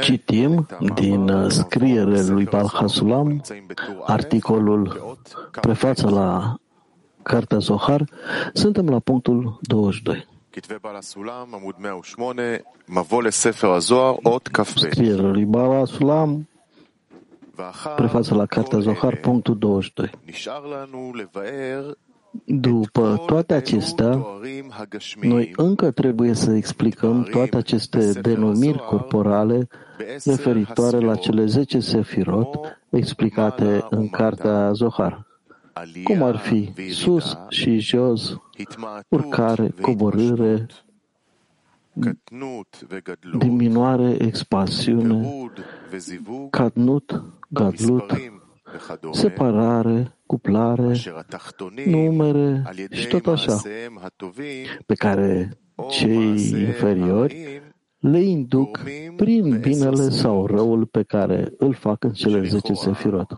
Citim din scriere lui Bal Hasulam, articolul prefață la Cartea Zohar, suntem la punctul 22. Scriere lui Bal Hasulam, prefață la Cartea Zohar, punctul 22. După toate acestea, noi încă trebuie să explicăm toate aceste denumiri corporale referitoare la cele zece sefirot explicate în cartea Zohar, cum ar fi sus și jos, urcare, coborâre, diminuare, expansiune, cadnut, gadlut, separare, cuplare, numere și tot așa, pe care cei inferiori le induc prin binele sau răul pe care îl fac în cele zece sefirot.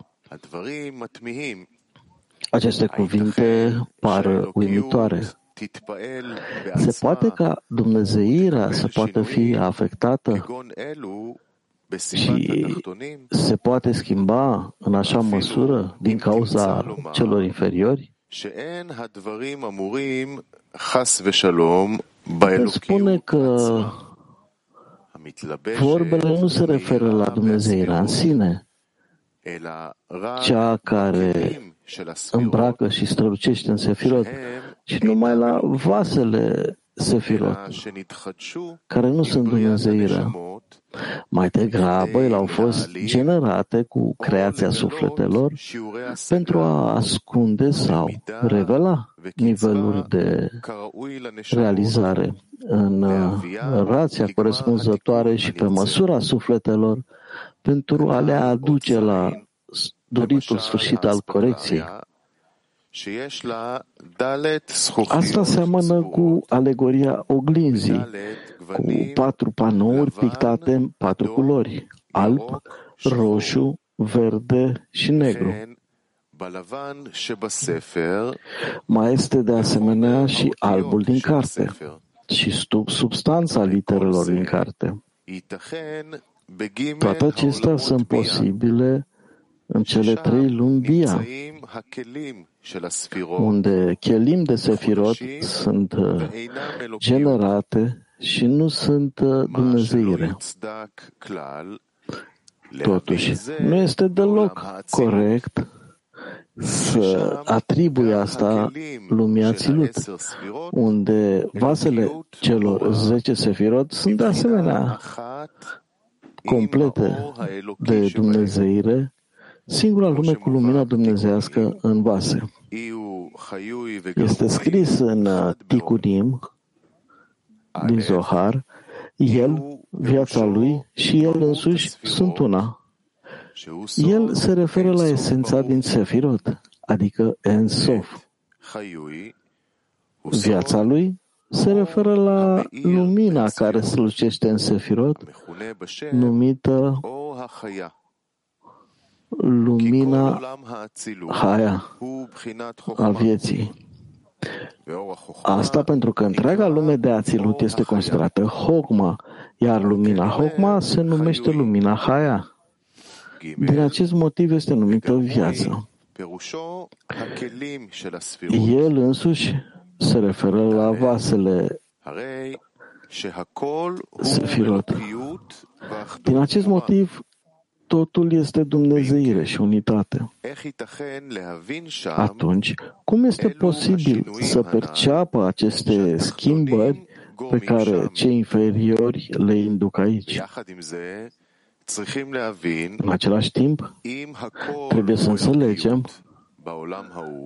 Aceste cuvinte par uimitoare. Se poate ca Dumnezeirea să poată fi afectată și se poate schimba în așa măsură din cauza celor inferiori? Putem spune că vorbele nu se referă la Dumnezeirea în sine, cea care îmbracă și strălucește în Sefirot, ci numai la vasele Sefirot, care nu sunt Dumnezeirea. Mai degrabă, ele au fost generate cu creația sufletelor pentru a ascunde sau revela niveluri de realizare în rația corespunzătoare și pe măsura sufletelor pentru a le aduce la doritul sfârșit al corecției. Asta seamănă cu alegoria oglinzii, cu patru panouri pictate în patru culori, alb, roșu, verde și negru. Mai este de asemenea și albul din carte și substanța literelor din carte. Toate acestea sunt posibile în cele trei lumi Bia, unde chelim de sefirot sunt uh, generate și nu sunt uh, dumnezeire. Totuși, nu este deloc corect să atribui asta lumii Ațilut, unde vasele celor zece sefirot sunt de asemenea complete de dumnezeire, singura lume cu lumina dumnezească în vase. Este scris în uh, Ticunim, din Zohar, el, viața lui și el însuși sunt una. El se referă la esența din Sefirot, adică Ensof. Viața lui se referă la lumina care slucește în Sefirot, numită lumina Haya a vieții. Asta pentru că întreaga lume de Ațilut este considerată Hogma, iar lumina Hogma se numește lumina Haya. Din acest motiv este numită viață. El însuși se referă la vasele Sefirot. Din acest motiv, totul este dumnezeire și unitate. Atunci, cum este posibil să perceapă aceste schimbări pe care cei inferiori le induc aici? În același timp, trebuie să înțelegem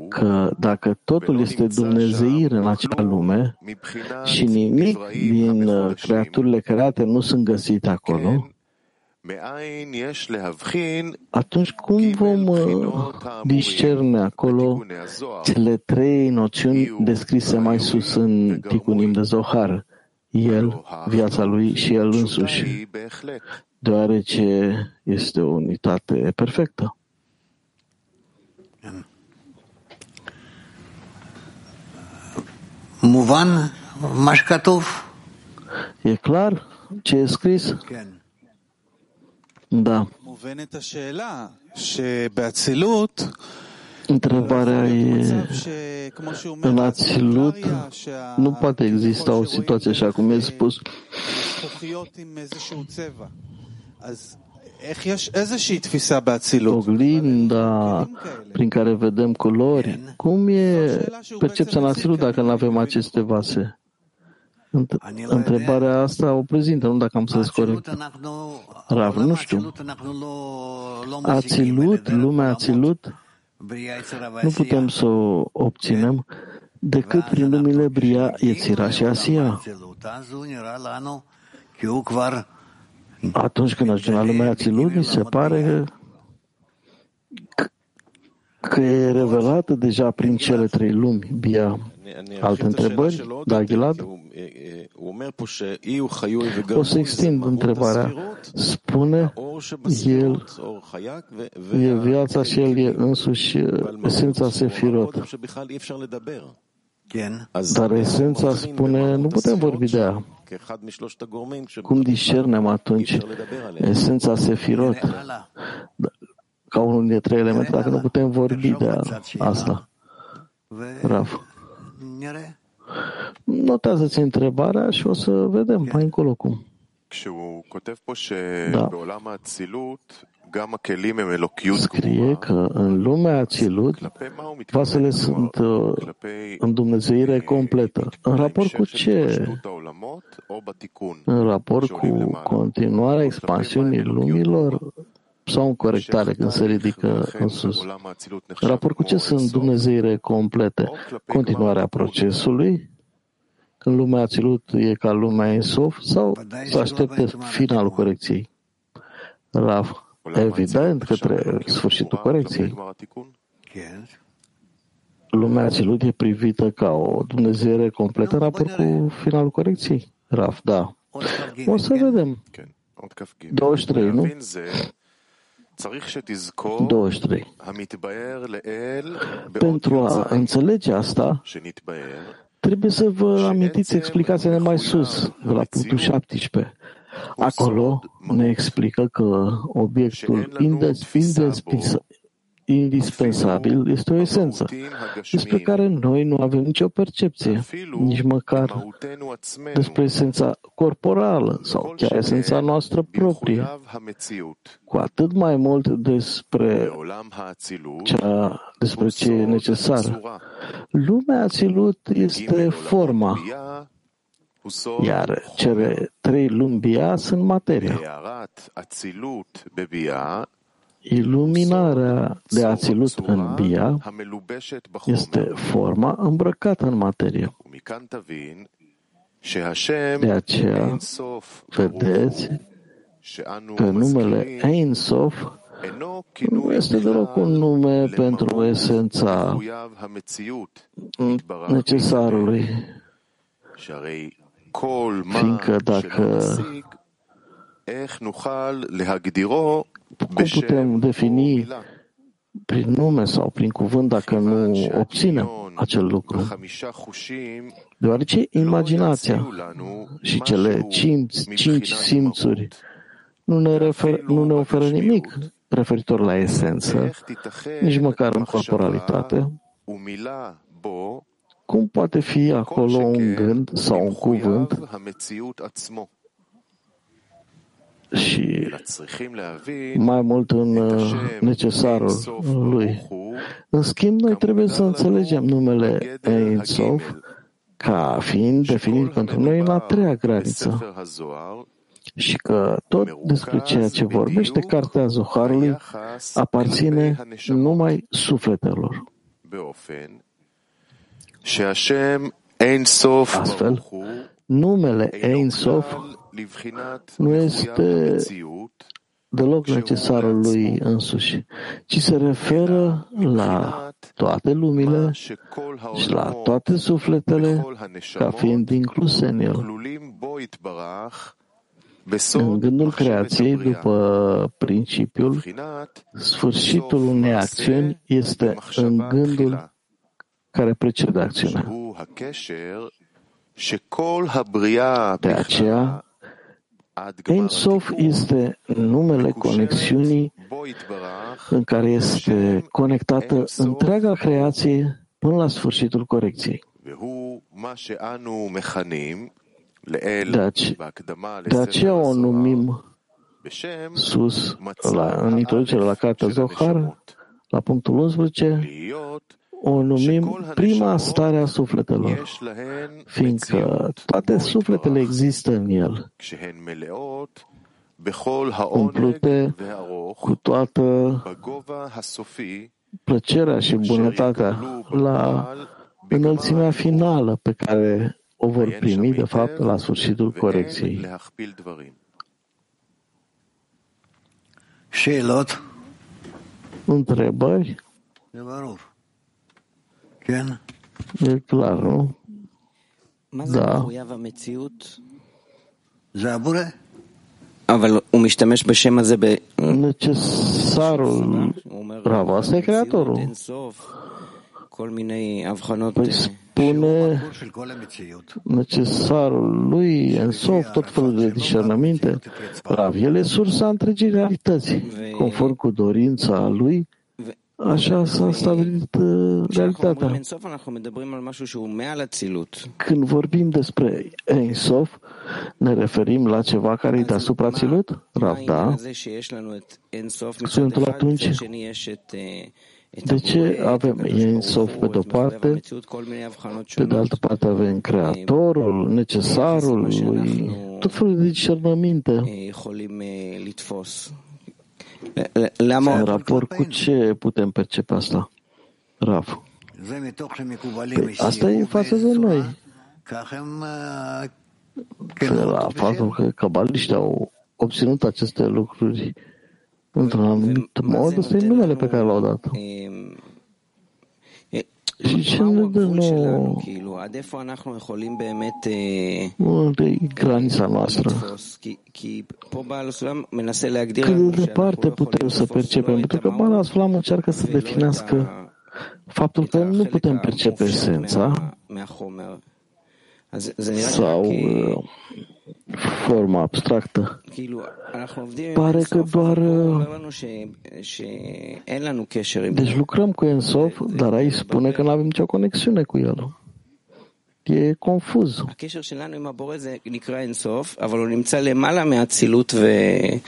că dacă totul este dumnezeire în acea lume și nimic din uh, creaturile create nu sunt găsite acolo, atunci cum vom uh, discerne acolo cele trei noțiuni descrise mai sus în Ticunim de Zohar, el, viața lui și el însuși, deoarece este o unitate perfectă. Muvan, Mașcatov. E clar ce e scris? Da. Întrebarea e, în Ațilut nu poate exista o situație așa cum e spus. Oglinda prin care vedem culori, cum e percepția în Ațilut dacă nu avem aceste vase? Întrebarea asta o prezintă, nu dacă am să corect. Rav, nu știu. Ațilut, lumea ațilut, nu putem să o obținem decât prin lumile Bria, Yetzira și Asia. Atunci când ajungem la lumea Ațilut, mi se pare că, că e revelată deja prin cele trei lumi, Bia. Alte întrebări? Da, Gilad? O să extind întrebarea. Spune el, e viața și el e însuși esența Sefirot. Dar esența spune, nu putem vorbi de ea. Cum discernem atunci esența Sefirot? Ca unul dintre trei elemente, dacă nu putem vorbi de asta. Rav. Notează-ți întrebarea și o să vedem mai încolo cum. Da. Scrie că în lumea Ațilut vasele sunt uh, în Dumnezeire completă. În raport cu ce? În raport cu continuarea expansiunii lumilor sau în corectare când se ridică în sus. În raport cu ce sunt Dumnezeire complete? Continuarea procesului, când lumea Ațilut e ca lumea Ensof, sau să aștepte finalul corecției? Rav, evident către sfârșitul corecției. Lumea Ațilut e privită ca o Dumnezeire completă în raport cu finalul corecției? Rav, da. O să vedem. 23, nu? 23. Pentru a înțelege asta, trebuie să vă amintiți explicațiile mai sus, la punctul 17. Acolo ne explică că obiectul indispensabil este o esență, despre care noi nu avem nicio percepție, nici măcar despre esența corporală sau chiar esența noastră proprie, cu atât mai mult despre, cea, despre ce e necesar. Lumea Ațilut este forma, iar cele trei lumbia sunt materia. Iluminarea de ațilut în Bia este forma îmbrăcată în materie. De aceea, vedeți că numele Ein Sof nu este deloc un nume pentru esența necesarului, fiindcă dacă cum putem defini prin nume sau prin cuvânt dacă nu obținem acel lucru? Deoarece imaginația și cele cinci, cinci simțuri nu ne, refer, nu ne oferă nimic referitor la esență, nici măcar în corporalitate. Cum poate fi acolo un gând sau un cuvânt și mai mult în uh, necesarul lui. În schimb, noi trebuie să înțelegem numele Ein Sof ca fiind definit pentru noi în a treia graniță și că tot despre ceea ce vorbește cartea Zoharului aparține numai sufletelor. Astfel, numele Ein Sof nu este deloc necesarul lui însuși, ci se referă la toate lumile și la toate sufletele ca fiind incluse în el. În gândul creației, după principiul, sfârșitul unei acțiuni este în gândul care precede acțiunea. De aceea, Ein Sof este numele conexiunii în care este conectată întreaga creație până la sfârșitul corecției. De aceea o numim sus, la, în introducerea la cartea Zohar, la punctul 11, o numim prima stare a sufletelor, fiindcă toate sufletele există în el, umplute cu toată plăcerea și bunătatea la înălțimea finală pe care o vor primi, de fapt, la sfârșitul corecției. Întrebări? E clar, nu? Da. אבל הוא משתמש בשם הזה ב... necesarul Rav, asta e creatorul. Păi spune necesarul lui în sof tot felul de discernăminte. Rav, el e sursa întregii realități, conform cu dorința lui Așa s-a stabilit uh, realitatea. Când vorbim despre Ensof, ne referim la ceva care e deasupra țilut? Rav, da. Sunt atunci. De ce avem Ensof pe de-o parte, pe de altă parte avem Creatorul, Necesarul, lui, tot felul de discernăminte. În raport cu ce putem percepe asta? Raf. Păi asta e față de noi. La faptul că cabaliștii au obținut aceste lucruri într-un anumit mod, ăsta e numele pe care l-au dat. Și ce ne dă nouă? Unde e granița noastră? Cât de departe putem să percepem? Pentru că Bala Sflam încearcă să definească faptul că nu putem percepe esența sau uh, forma abstractă. Pare că doar... Uh, deci lucrăm cu Ensof, dar aici spune că nu avem nicio conexiune cu el. E confuz.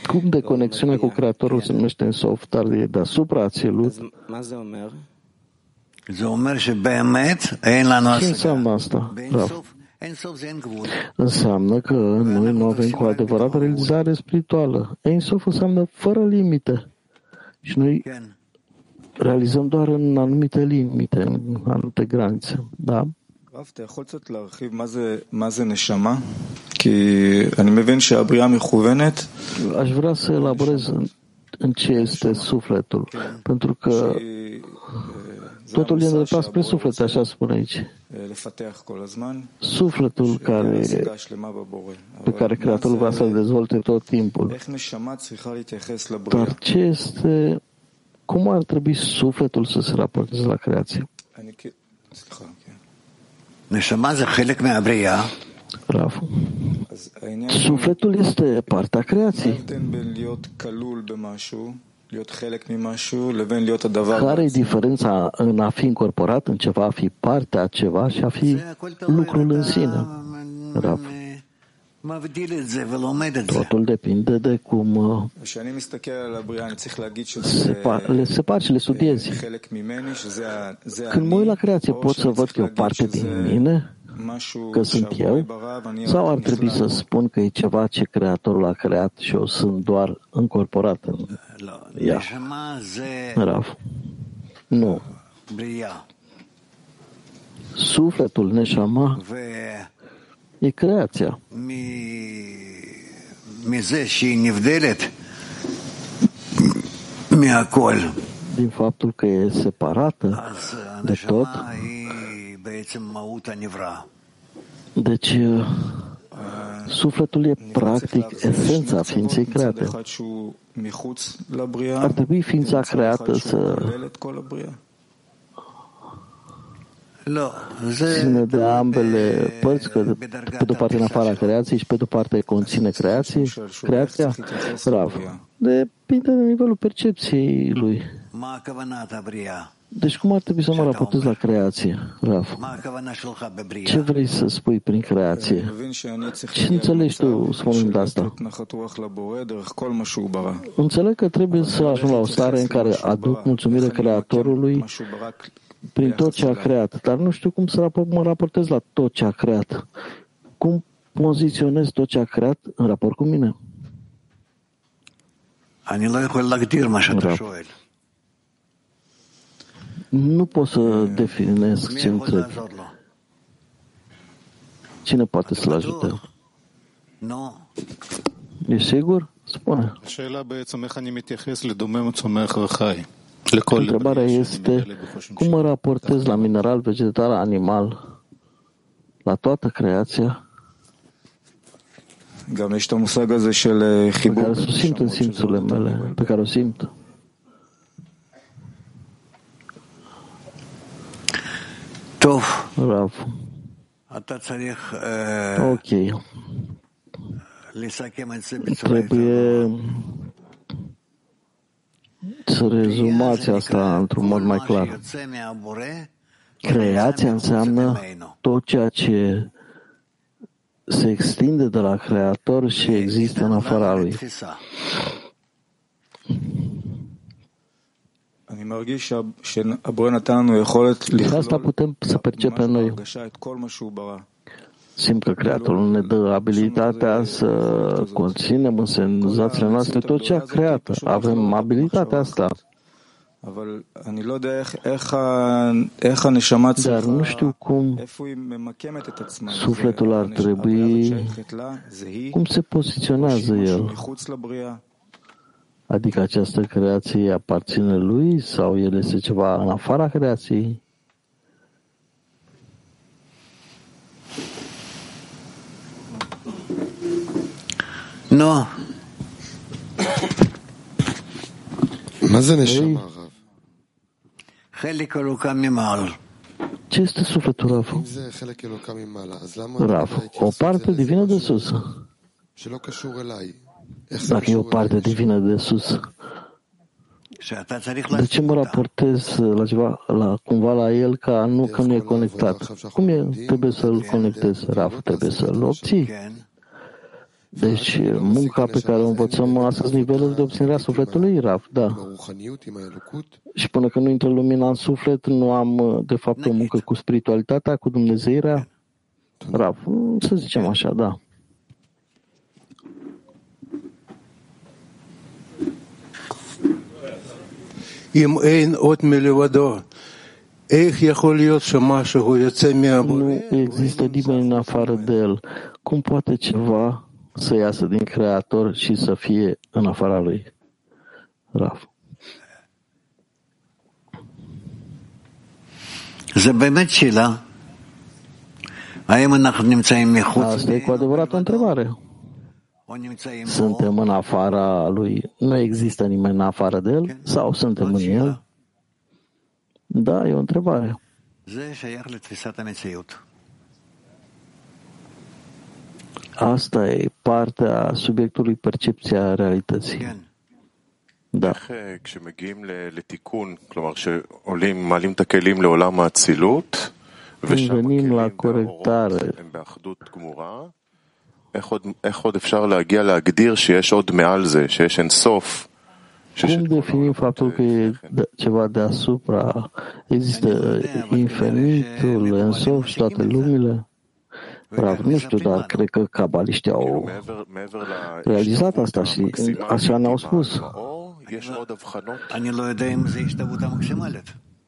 Cum de conexiune cu Creatorul se numește Ensof, dar e deasupra Ațilut? Ce înseamnă asta? Raf? Înseamnă că noi nu avem cu adevărat realizare spirituală. Ensof înseamnă fără limite. Și noi realizăm doar în anumite limite, în anumite granițe. Da? רב, אתה יכול קצת להרחיב מה זה, מה זה נשמה? כי אני מבין שהבריאה מכוונת. Aș vrea să elaborez în, în ce este sufletul, pentru că totul e îndreptat spre suflet, așa spune aici. Sufletul care, pe care Creatorul vrea să-l dezvolte tot timpul. Dar ce este, cum ar trebui sufletul să se raporteze la creație? Rav. Sufletul este partea creației. Care e diferența în a fi incorporat în ceva, a fi parte a ceva și a fi lucrul în sine? Rav. Totul depinde de cum uh, separ, le separ și le studiezi. Când mă uit la creație, pot să văd că e o parte din mine, că sunt eu, sau ar trebui să spun că e ceva ce Creatorul a creat și eu sunt doar încorporat în ea? Rav. Nu. Sufletul Neshama e creația. Din faptul că e separată de tot, deci sufletul e practic esența ființei create. Ar trebui ființa creată să ține de ambele părți, că pe de-o parte în afara creației și pe de-o parte conține creație, creația, Rav. Depinde de nivelul percepției lui. Deci cum ar trebui să mă raportez la creație, Raf? Ce vrei să spui prin creație? Ce înțelegi tu spunând asta? Înțeleg că trebuie să ajung la o stare în care aduc mulțumire Creatorului prin tot ce a creat, dar nu știu cum să mă raportez la tot ce a creat. Cum poziționez tot ce a creat în raport cu mine? Raf. Nu pot să definesc ce întreb. Cine poate să-l ajute? E sigur? Spune. Întrebarea este cum mă raportez la mineral, vegetal, animal, la toată creația? Pe care o simt în simțurile mele, pe care o simt. Rav. Ok. Trebuie să rezumați asta într-un mod mai clar. Creația înseamnă tot ceea ce se extinde de la Creator și există în afara lui. Asta putem să percepem noi. Simt că Creatorul ne dă abilitatea să conținem în senzațiile noastre tot ce a creat. Avem abilitatea asta. Dar nu știu cum sufletul ar trebui, cum se poziționează el. Adică această creație aparține lui sau el este ceva în afara creației? Nu. מה זה נשמה, הרב? חלק אלוקה ממעל. Ce este sufletul Rav? אם זה חלק אלוקה ממעלה, אז למה... Rav, o parte divină de sus. să fie o parte divină de sus. De ce mă raportez la ceva, la, cumva la el ca nu, că nu e conectat? Cum e? Trebuie să-l conectez, Raf, trebuie să-l obții. Deci munca pe care o învățăm astăzi, nivelul de obținere a sufletului, Raf, da. Și până când nu intră lumina în suflet, nu am, de fapt, o muncă cu spiritualitatea, cu Dumnezeirea, Raf, să zicem așa, da. Nu există nimeni în afară de el. Cum poate ceva să iasă din Creator și să fie în afara lui? Raf. זה באמת שאלה. האם אנחנו נמצאים מחוץ Asta e cu adevărat o întrebare. או נמצאים Suntem în afara lui. Nu există nimeni în afară de el? Sau suntem în el? Da, e o întrebare. זה שייך לתפיסת המציאות. Asta e partea subiectului percepția realității. כן. Da. איך אה, כשמגיעים ל- לתיקון, כלומר שעולים, מעלים את הכלים לעולם האצילות, ושם venim הכלים la והאורות corectare. הם באחדות גמורה, איך עוד, איך עוד אפשר להגיע להגדיר שיש עוד מעל זה, שיש אין סוף? שיש Cum את כל definim העולמות faptul că e לפני כן? de- ceva deasupra? Există infinitul, însof și toate lumile? Rav, nu știu, dar cred că cabaliștii כאילו, au מעבר, מעבר realizat להשתוות asta și המקסימלית așa ne-au עם spus.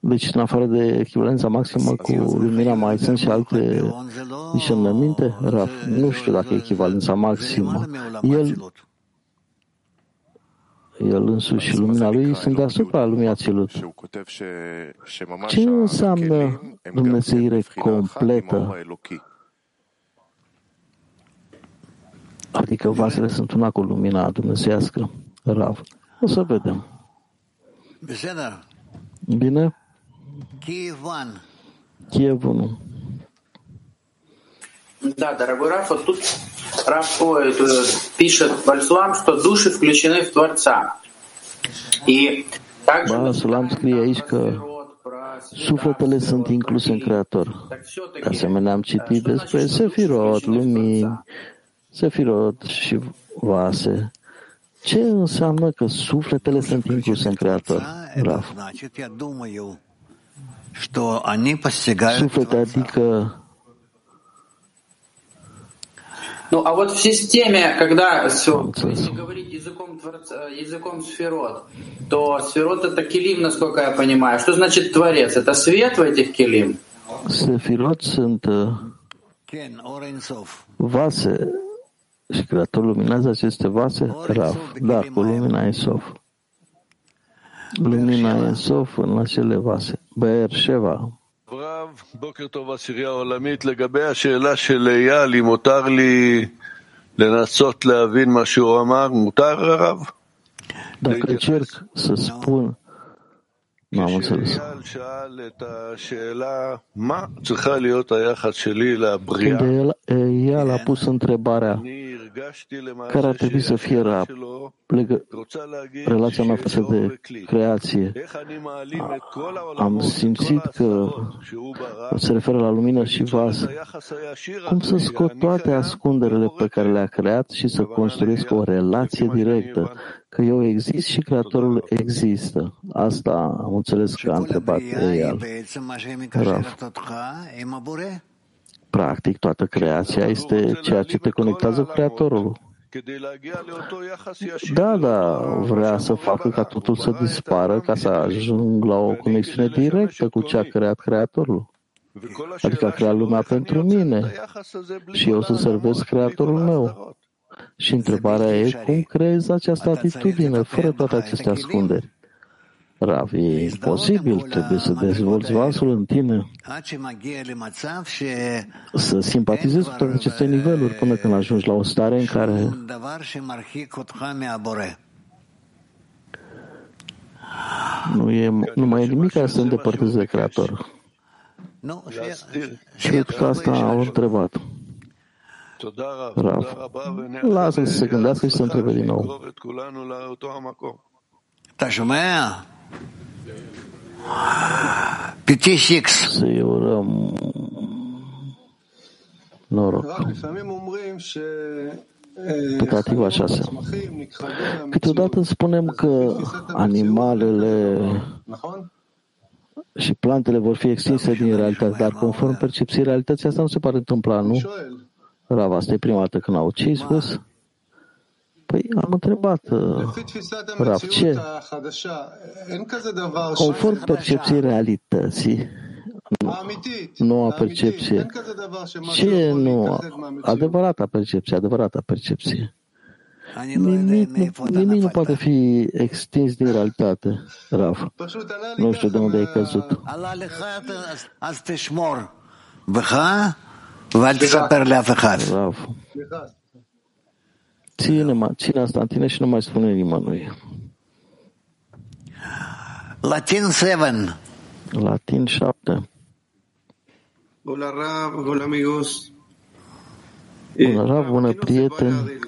Deci, în afară de echivalența maximă cu lumina, mai sunt și alte discernăminte? Raf, nu știu dacă e echivalența maximă. El, el însuși și lumina lui sunt deasupra lumii Ațilut. Ce înseamnă Dumnezeire completă? Adică vasele sunt una cu lumina dumnezească, Rav. O să vedem. Bine? Kiev 1. Да, дорогой Раф, вот тут Раф пишет Бальсулам, что души включены в Творца. И также... Бальсулам scrie aici că sufletele sunt incluse în Creator. De asemenea, am citit despre Sefirot, lumini, Sefirot și vase. Ce înseamnă că sufletele sunt incluse în Creator, Raf? Suflete adică Ну, а вот в системе, когда все, если говорить языком, творца, языком сферот, то сферот это килим, насколько я понимаю. Что значит творец? Это свет в этих килим? Sefirot sunt vase și Creatorul luminează aceste vase, Raf, dar cu lumina Ensof. Lumina Ensof în acele vase. Be'er Sheva. רב, בוקר טוב עשירייה עולמית. לגבי השאלה של אייל, אם מותר לי לנסות להבין מה שהוא אמר, מותר הרב? Dacă încerc să spun n-am înțeles. כשאייל שאל את השאלה, מה צריכה להיות היחס שלי לבריאה, Când el, el a pus întrebarea אני הרגשתי care ar trebui să fie rap, legă, relația mea față de creație. Am simțit că se referă la lumină și vas. Cum să scot toate ascunderile pe care le-a creat și să construiesc o relație directă, că eu exist și Creatorul există. Asta am înțeles că a întrebat el. Raf. Practic, toată creația este ceea ce te conectează cu Creatorul. Da, da, da, vrea să facă ca totul să dispară, ca să ajung la o conexiune directă cu ce a creat Creatorul. Adică a creat lumea pentru mine și eu să servesc Creatorul meu. Și întrebarea e cum creezi această atitudine fără toate aceste ascunderi. Rav, e imposibil, trebuie să dezvolți vasul în tine, să simpatizezi cu toate aceste niveluri până când ajungi la o stare în care nu, e, nu mai e nimic care să îndepărteze de Creator. Și că asta au întrebat. Rav, lasă să se gândească și să întrebe din nou. Te să îi urăm noroc. Putativa 6. Câteodată spunem că animalele și plantele vor fi extinse din realitate, dar conform percepției realității asta nu se pare întâmpla, nu? Rav, asta e prima dată când au ce ai spus? Păi am întrebat, uh, Raf, ce? Conform percepției realității, noua percepție, ce nu? Adevărata percepție, adevărata percepție. Nimic, nimic nu poate fi extins din realitate, Raf. Nu știu de unde ai căzut. Rav. Ține, ține asta în tine și nu mai spune nimănui. Latin 7. Latin 7. Hola, Rab, hola, amigos. Hola, Rab, bună, prieteni.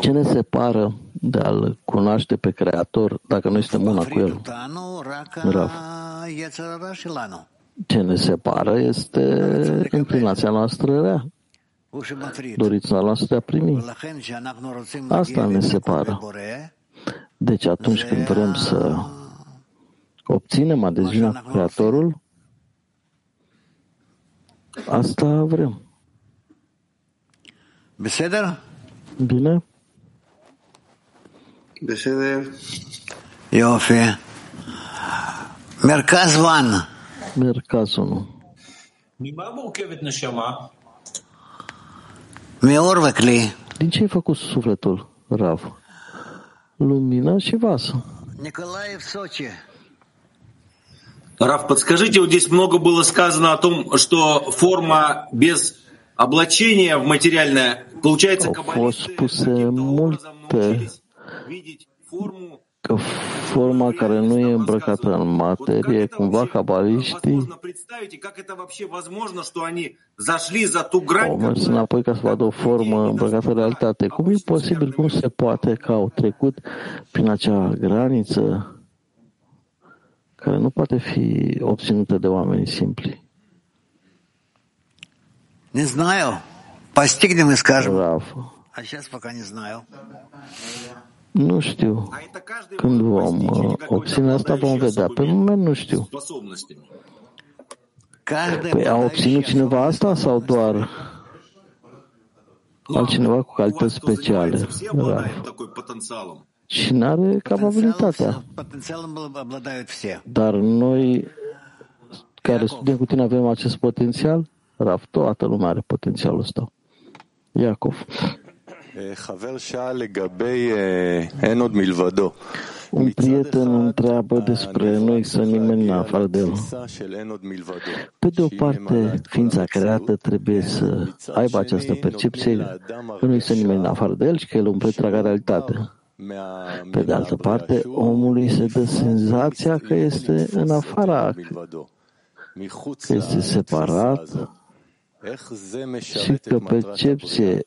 Ce ne separă de a-L cunoaște pe Creator dacă noi suntem una cu El? Rav ce ne separă este inclinația noastră rea. Dorința noastră de a primi. Asta ne separă. Deci atunci când vrem să obținem adeziunea cu Creatorul, asta vrem. Bine? Bine. Iofe. Mercaz Van. Din ce e făcut sufletul, Rav? Рав. Лумина. vas. Николаев Сочи. Рав, подскажите, вот здесь много было сказано о том, что форма без облачения в материальное, получается, каббалисты каким-то образом научились видеть форму că forma care nu e îmbrăcată în materie, cumva cabaliștii au mers înapoi ca să vadă o formă îmbrăcată în realitate. Cum e posibil, cum se poate că au trecut prin acea graniță care nu poate fi obținută de oameni simpli? Не знаю. Постигнем и скажем. А сейчас пока не знаю. Nu știu. Când vom obține asta, vom vedea. Pe moment nu știu. Păi a obținut cineva asta sau doar altcineva cu calități speciale? Cine are capabilitatea? Dar noi care studiem cu tine avem acest potențial? Raf, toată lumea are potențialul ăsta. Iacov. Un prieten întreabă despre noi să nimeni în afară de el. Pe de o parte, ființa creată trebuie să aibă această percepție că nu să nimeni în afară de el și că el umple întreaga realitate. Pe de altă parte, omului se dă senzația că este în afara, că este separat. și că percepție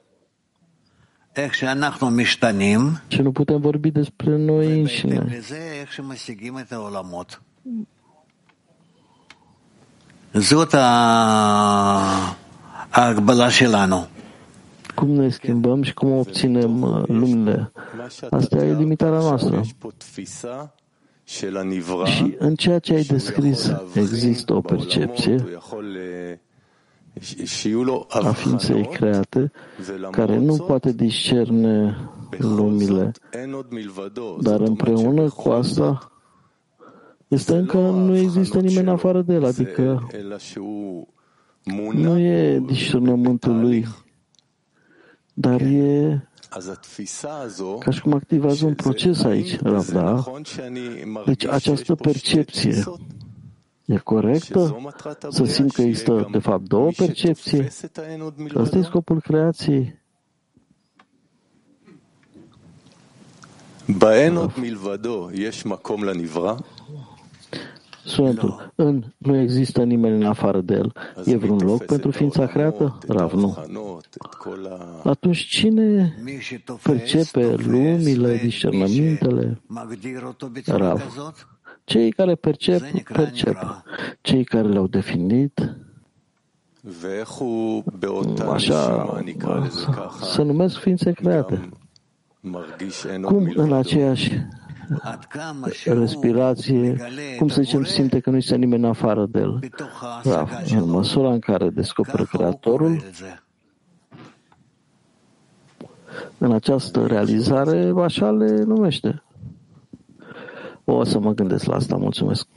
și nu putem vorbi despre noi înșine. זאת ההגבלה שלנו. Cum ne schimbăm și cum obținem uh, lumile. Asta e limitarea noastră. Și în ceea ce ai descris există o percepție a ființei create, care nu poate discerne lumile. Dar împreună cu asta, este încă nu există nimeni afară de el, adică nu e discernământul lui, dar e ca și cum activează un proces aici, Ravda. Deci această percepție E corectă să simt că există, de fapt, două percepții? Asta e scopul creației. Sunetul. În nu există nimeni în afară de el. E vreun loc pentru ființa creată? Rav, nu. Atunci cine percepe lumile, discernămintele? Rav. Cei care percep, percep. Cei care le-au definit, așa se numesc ființe create. Cum în aceeași respirație, cum să zicem, simte că nu este nimeni afară de el. Da, în măsura în care descoperă Creatorul, în această realizare, așa le numește. O să mă gândesc la asta. Mulțumesc.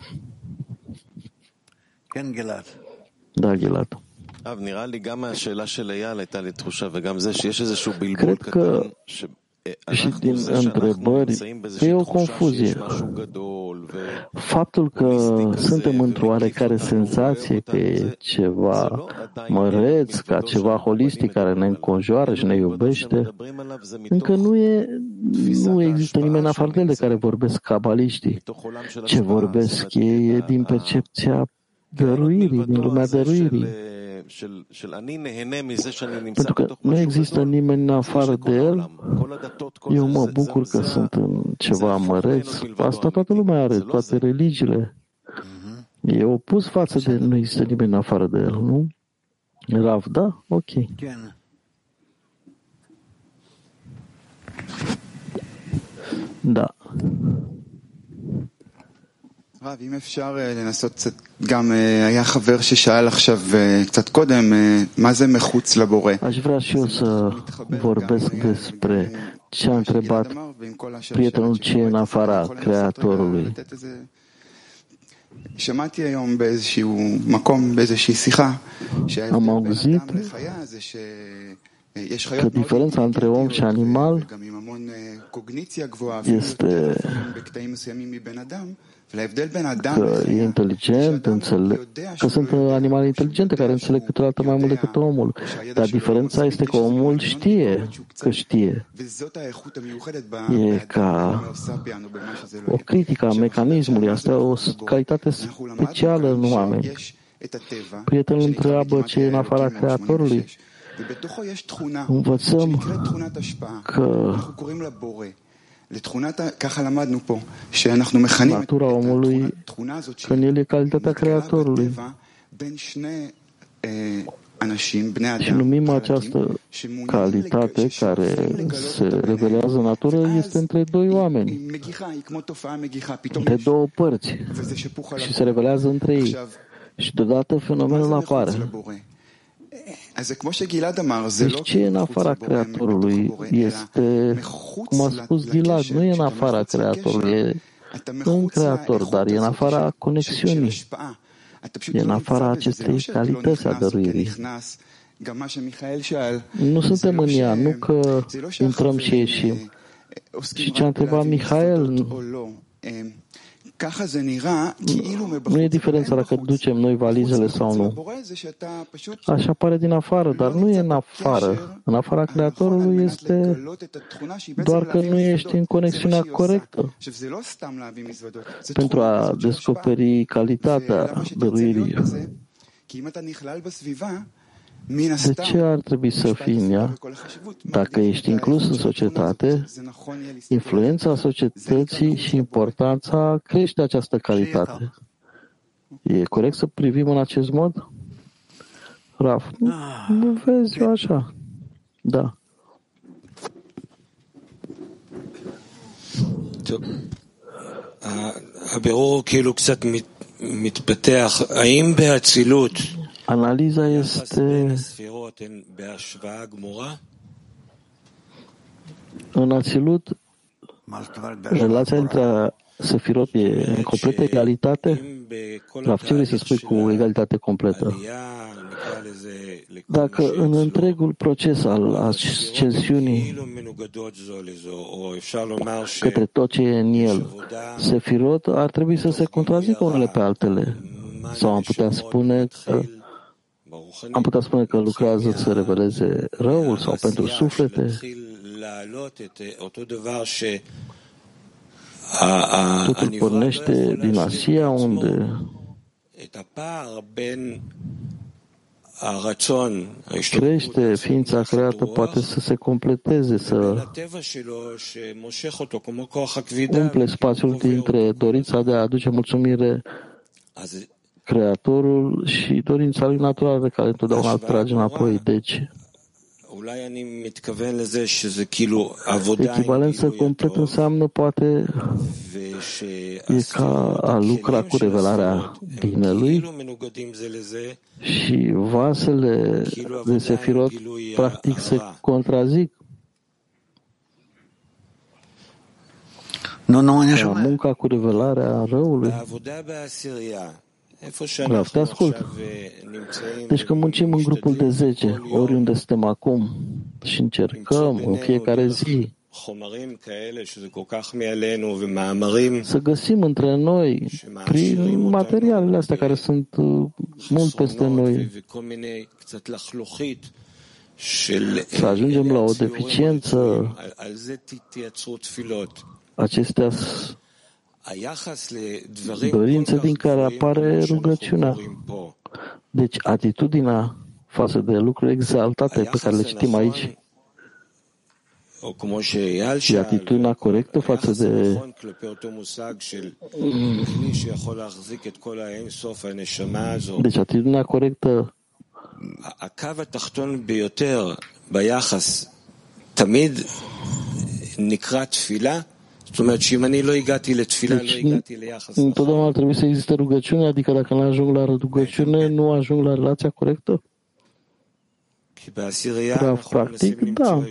Da, Gilad. Cred că și din întrebări e o confuzie. Faptul că suntem într-o oarecare senzație că e ceva măreț, ca ceva holistic care ne înconjoară și ne iubește, încă nu e, nu există nimeni afară de ele care vorbesc cabaliștii. Ce vorbesc ei e din percepția dăruirii, din lumea dăruirii. Pentru că nu există nimeni în afară de el, eu mă bucur că sunt în ceva măreț. Asta toată lumea are, toate religiile. E opus față de nu există nimeni în afară de el, nu? Rav, da? Ok. Da. רב, אם אפשר לנסות קצת, גם היה חבר ששאל עכשיו קצת קודם, מה זה מחוץ לבורא? Aș vrea și eu să vorbesc despre ce a întrebat prietenul ce e în afara Creatorului. שמעתי היום באיזשהו מקום, באיזושהי שיחה, Am auzit că diferența între om și animal este că e inteligent, înțeleg, că sunt animale inteligente care înțeleg câteodată mai mult decât omul. Dar diferența este că omul știe că știe. E ca o critică a mecanismului. Asta e o calitate specială în oameni. Prietenul întreabă ce e în afara Creatorului. Învățăm că natura omului, că în el e calitatea Creatorului. Și numim această calitate care se revelează în natură este între doi oameni, între două părți și se revelează între ei. Și deodată fenomenul apare. Deci ce e în afara Creatorului este, cum a spus Gilad, nu e în afara Creatorului, e în Creator, dar e în afara conexiunii. E în afara acestei calități a dăruirii. Nu suntem în ea, nu că intrăm și ieșim. Și ce a întrebat Mihail, nu e diferența dacă ducem noi valizele sau nu. Așa pare din afară, dar nu e în afară. În afara Creatorului este doar că nu ești în conexiunea corectă pentru a descoperi calitatea dăruirii. De ce ar trebui să fii în ea? Dacă ești inclus în societate, influența societății și importanța crește această calitate. E corect să privim în acest mod? Raf, nu vezi eu așa. Da. הבירור כאילו קצת מתפתח. האם באצילות Analiza este în Ațilut, relația între Sefirot e în completă egalitate? La ce vrei să spui cu egalitate completă? Dacă în întregul proces al ascensiunii către tot ce e în el, Sefirot ar trebui să se contrazică unele pe altele. Sau am putea spune că am putea spune că lucrează să reveleze răul sau pentru suflete. Totul pornește din Asia, unde crește ființa creată, poate să se completeze, să umple spațiul dintre dorința de a aduce mulțumire Creatorul și dorința lui naturală care întotdeauna îl trage înapoi. Deci, echivalență complet înseamnă poate e ca a lucra cu revelarea binelui și vasele de sefirot practic se contrazic. Munca cu revelarea răului. Vreau te ascult. Deci când muncim în grupul de 10, oriunde suntem acum și încercăm în fiecare zi să găsim între noi, prin materialele astea care sunt uh, mult peste noi, să ajungem la o deficiență, acestea dorință din care apare rugăciunea. Deci atitudinea față de lucruri exaltate pe care le citim aici și atitudinea corectă față de deci atitudinea corectă הקו התחתון ביותר ביחס תמיד נקרא תפילה deci, întotdeauna trebuie să existe rugăciune, adică dacă nu ajung la rugăciune, nu ajung la relația corectă? Da, practic, da.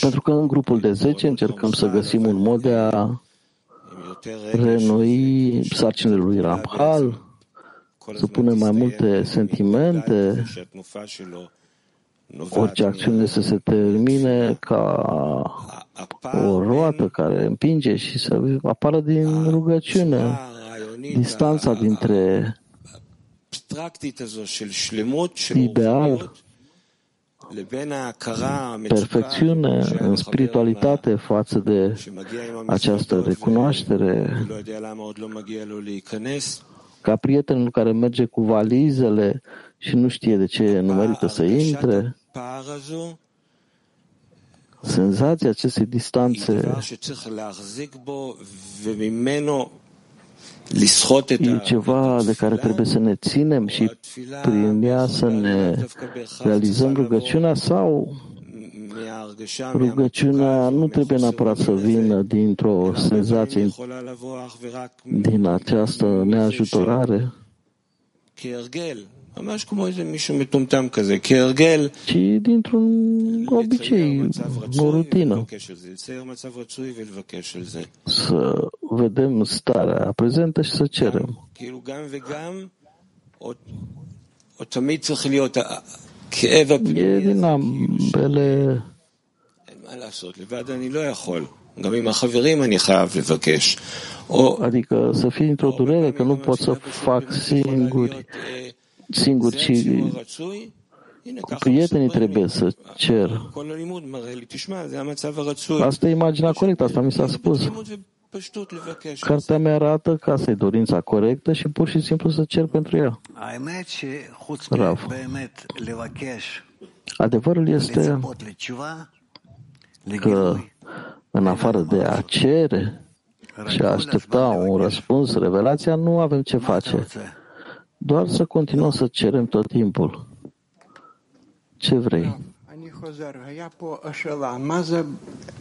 Pentru că în grupul de 10 încercăm să găsim un mod de a renoi sarcinile lui Ramhal, să punem mai multe sentimente, orice acțiune să se termine ca o roată care împinge și să apară din rugăciune. Distanța dintre ideal, perfecțiune în spiritualitate față de această recunoaștere, ca prietenul care merge cu valizele și nu știe de ce nu merită să intre, senzația acestei distanțe E ceva de care trebuie să ne ținem și prin ea să ne realizăm rugăciunea sau rugăciunea nu trebuie neapărat să vină dintr-o senzație din această neajutorare, ci dintr-un obicei, o rutină. Să vedem starea prezentă și să cerem. E din ambele Adică să fii într-o durere că nu pot să fac singuri singur, ci cu prietenii trebuie să cer. Asta e imaginea corectă, asta mi s-a spus. Cartea mea arată că asta e dorința corectă și pur și simplu să cer pentru ea. Rav. Adevărul este că în afară de a cere și a aștepta un răspuns, revelația, nu avem ce face. Doar să continuăm să cerem tot timpul. Ce vrei?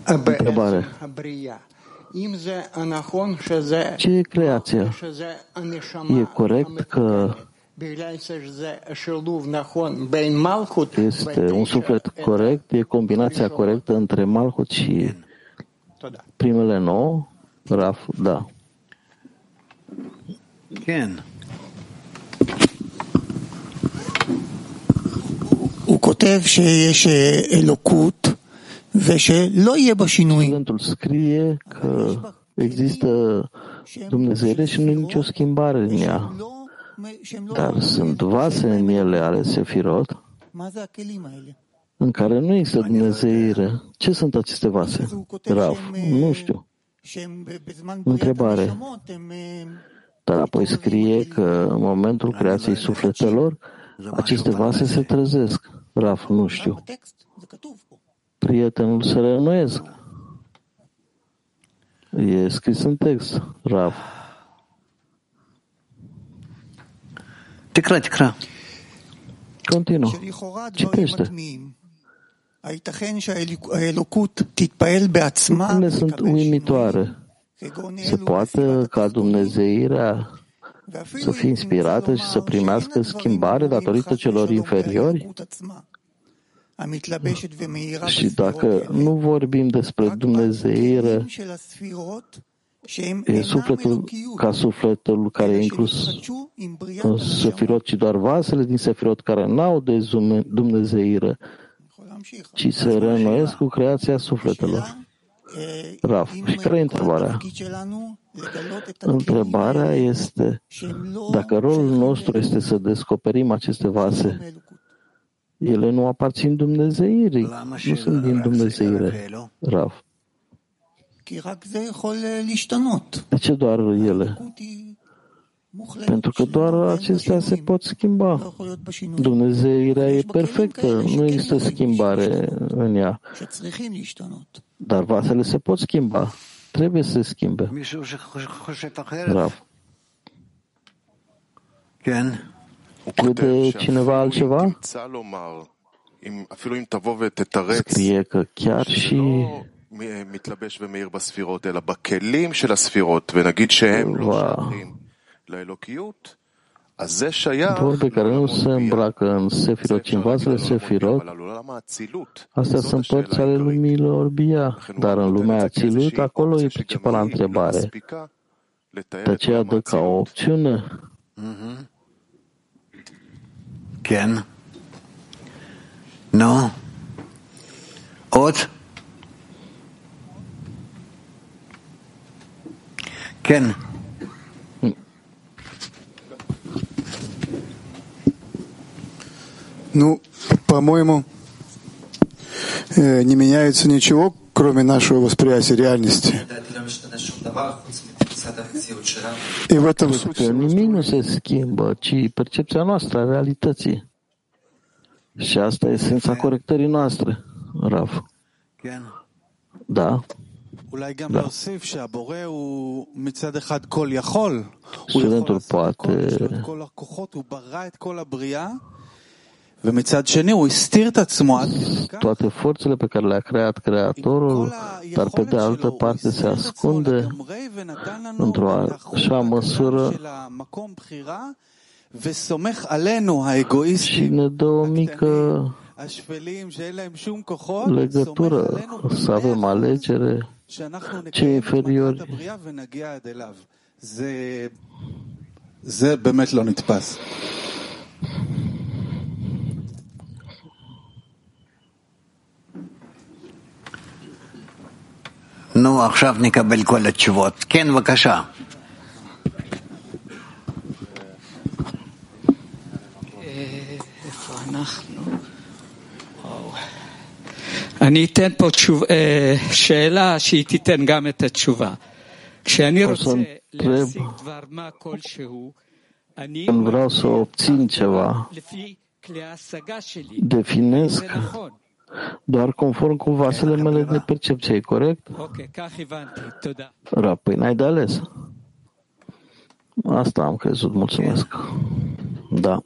Întrebare. Ce e creația? E corect că este un suflet corect, e combinația corectă între Malhut și primele nouă? Raf, da. Ken. כותב שיש אלוקות ושלא יהיה בה שינוי. Cuvântul scrie că există Dumnezeire și nu e nicio schimbare în ea. Dar sunt vase în ele ale Sefirot în care nu există Dumnezeire. Ce sunt aceste vase? Raf, nu știu. Întrebare. Dar apoi scrie că în momentul creației sufletelor, aceste vase se trezesc. Raf, nu știu. Prietenul se reînnoiesc. E scris în text, Raf. Ticra, ticra. Continuă. Citește. Lucrurile sunt uimitoare. Se poate ca Dumnezeirea să fie inspirată și să primească schimbare datorită celor inferiori? Și dacă nu vorbim despre Dumnezeire, e sufletul ca sufletul care e inclus în Sefirot, ci doar vasele din Sefirot care n-au de Dumnezeire, ci se reînnoiesc cu creația sufletelor. Raf, și care e întrebarea? Întrebarea este dacă rolul nostru este să descoperim aceste vase. Ele nu aparțin Dumnezeirii, nu sunt din Dumnezeire. Raf. De ce doar ele? Pentru că doar acestea se pot schimba. Dumnezeirea e perfectă, nu există schimbare în ea. Dar vasele se pot schimba. Trebuie să se schimbe. Rav. Crede cineva altceva? Scrie că chiar și מתלבש ומאיר בספירות, אלא בכלים של הספירות, ונגיד שהם לא שייכים לאלוקיות, vorbe care nu se îmbracă în Sefirot, ci în vasele Sefirot, astea sunt părți ale lumilor Bia, dar în lumea Ațilut, acolo e principala întrebare. De aceea dă ca o opțiune. Ken? Nu? Ot? Ken? Ну, по-моему, э, не меняется ничего, кроме нашего восприятия реальности. И в этом суть. Nimic nu se schimbă, ci percepția noastră a realității. Și asta e esența corectării noastre, Rav. Da. Da. Studentul poate toate forțele pe care le-a creat Creatorul, dar pe de altă parte se ascunde într-o așa măsură și ne dă o mică legătură, să avem alegere, ce inferiori. זה באמת לא נתפס. נו, עכשיו נקבל כל התשובות. כן, בבקשה. אני אתן פה תשוב, שאלה שהיא תיתן גם את התשובה. כשאני רוצה להשיג דבר מה כלשהו, אני ceva, לפי כלי ההשגה שלי. זה נכון. doar conform cu vasele mele de percepție, e corect? אוקיי, כך הבנתי. תודה. Ra, păi n-ai de ales. Asta am crezut, mulțumesc. Da.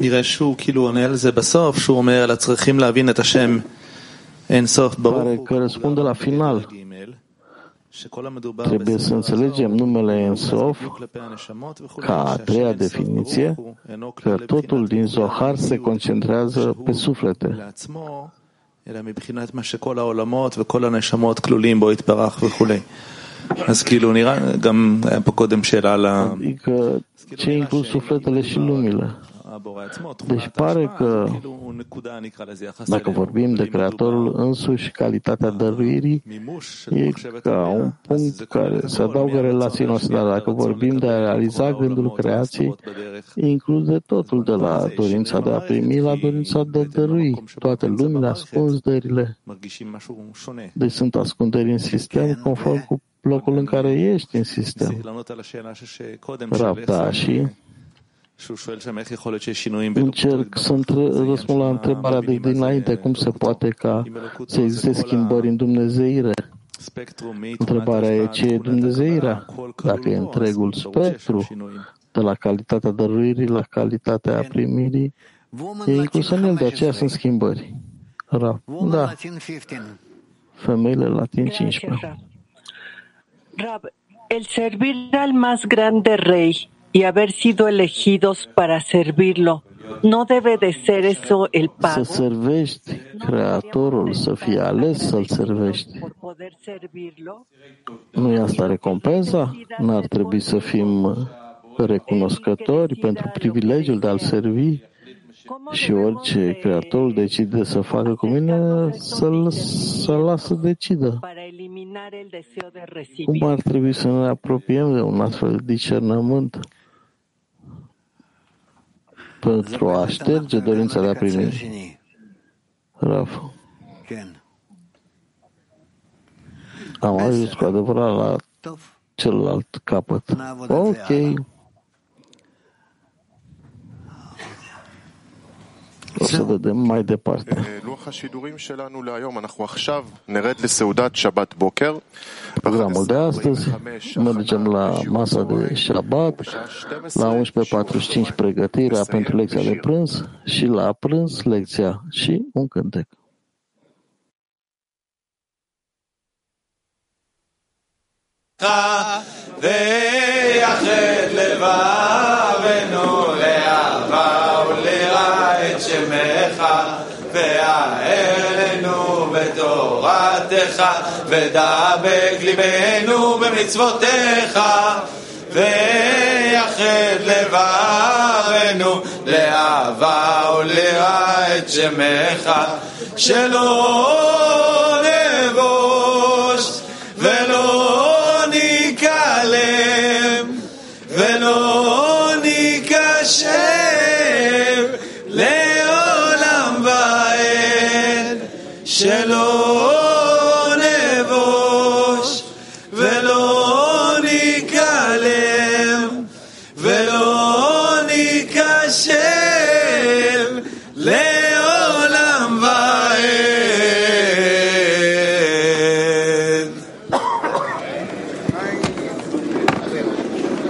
נראה שהוא כאילו עונה על זה בסוף, שהוא אומר על הצרכים להבין את השם אין סוף ברוך Trebuie să înțelegem numele Ensof ca a treia definiție, că totul din Zohar se concentrează pe suflete. אלא מבחינת מה שכל העולמות וכל הנשמות כלולים בו יתברך וכולי. אז כאילו נראה, גם היה פה קודם שאלה על ה... Adică ce inclus sufletele și lumile. Deci pare că dacă vorbim de Creatorul însuși, calitatea dăruirii e ca un punct care se adaugă relației noastre, dar dacă vorbim de a realiza gândul creației, include totul de la dorința de a primi la dorința de a dărui, toate lumile, ascunderile. Deci sunt ascunderi în sistem conform cu locul în care ești în sistem. Rabda și Încerc să răspund la întrebarea de dinainte, cum se poate ca să existe schimbări în Dumnezeire. Întrebarea e ce e Dumnezeirea? Dacă e întregul spectru, de la calitatea dăruirii la calitatea primirii, e inclus în el, de aceea sunt schimbări. Da. Femeile latin 15. Rab, el servir al más grande rey y haber sido elegidos para servirlo, ¿no debe de ser eso el Să pago? servești Creatorul, să fii ales să-L servești. Por poder servirlo. Nu e asta recompensa? N-ar trebui să fim recunoscători pentru privilegiul de a-L servi și orice Creatorul decide să facă cu mine, să-L să lasă decidă. Para eliminar el deseo de recibir. Cum ar trebui să ne apropiem de un astfel de discernământ pentru a șterge dorința de a primi? Raf, am ajuns cu adevărat la celălalt capăt. Ok. O să vedem mai departe. Programul de astăzi, mergem la masa de Shabbat, la 11.45 pregătirea pentru lecția de prânz și la prânz lecția și un cântec. ויחד לבבנו לאהבה ולראה את שמך בתורתך ודבק ליבנו במצוותיך ויחד לבבנו לאהבה וליראה את שמך. שלא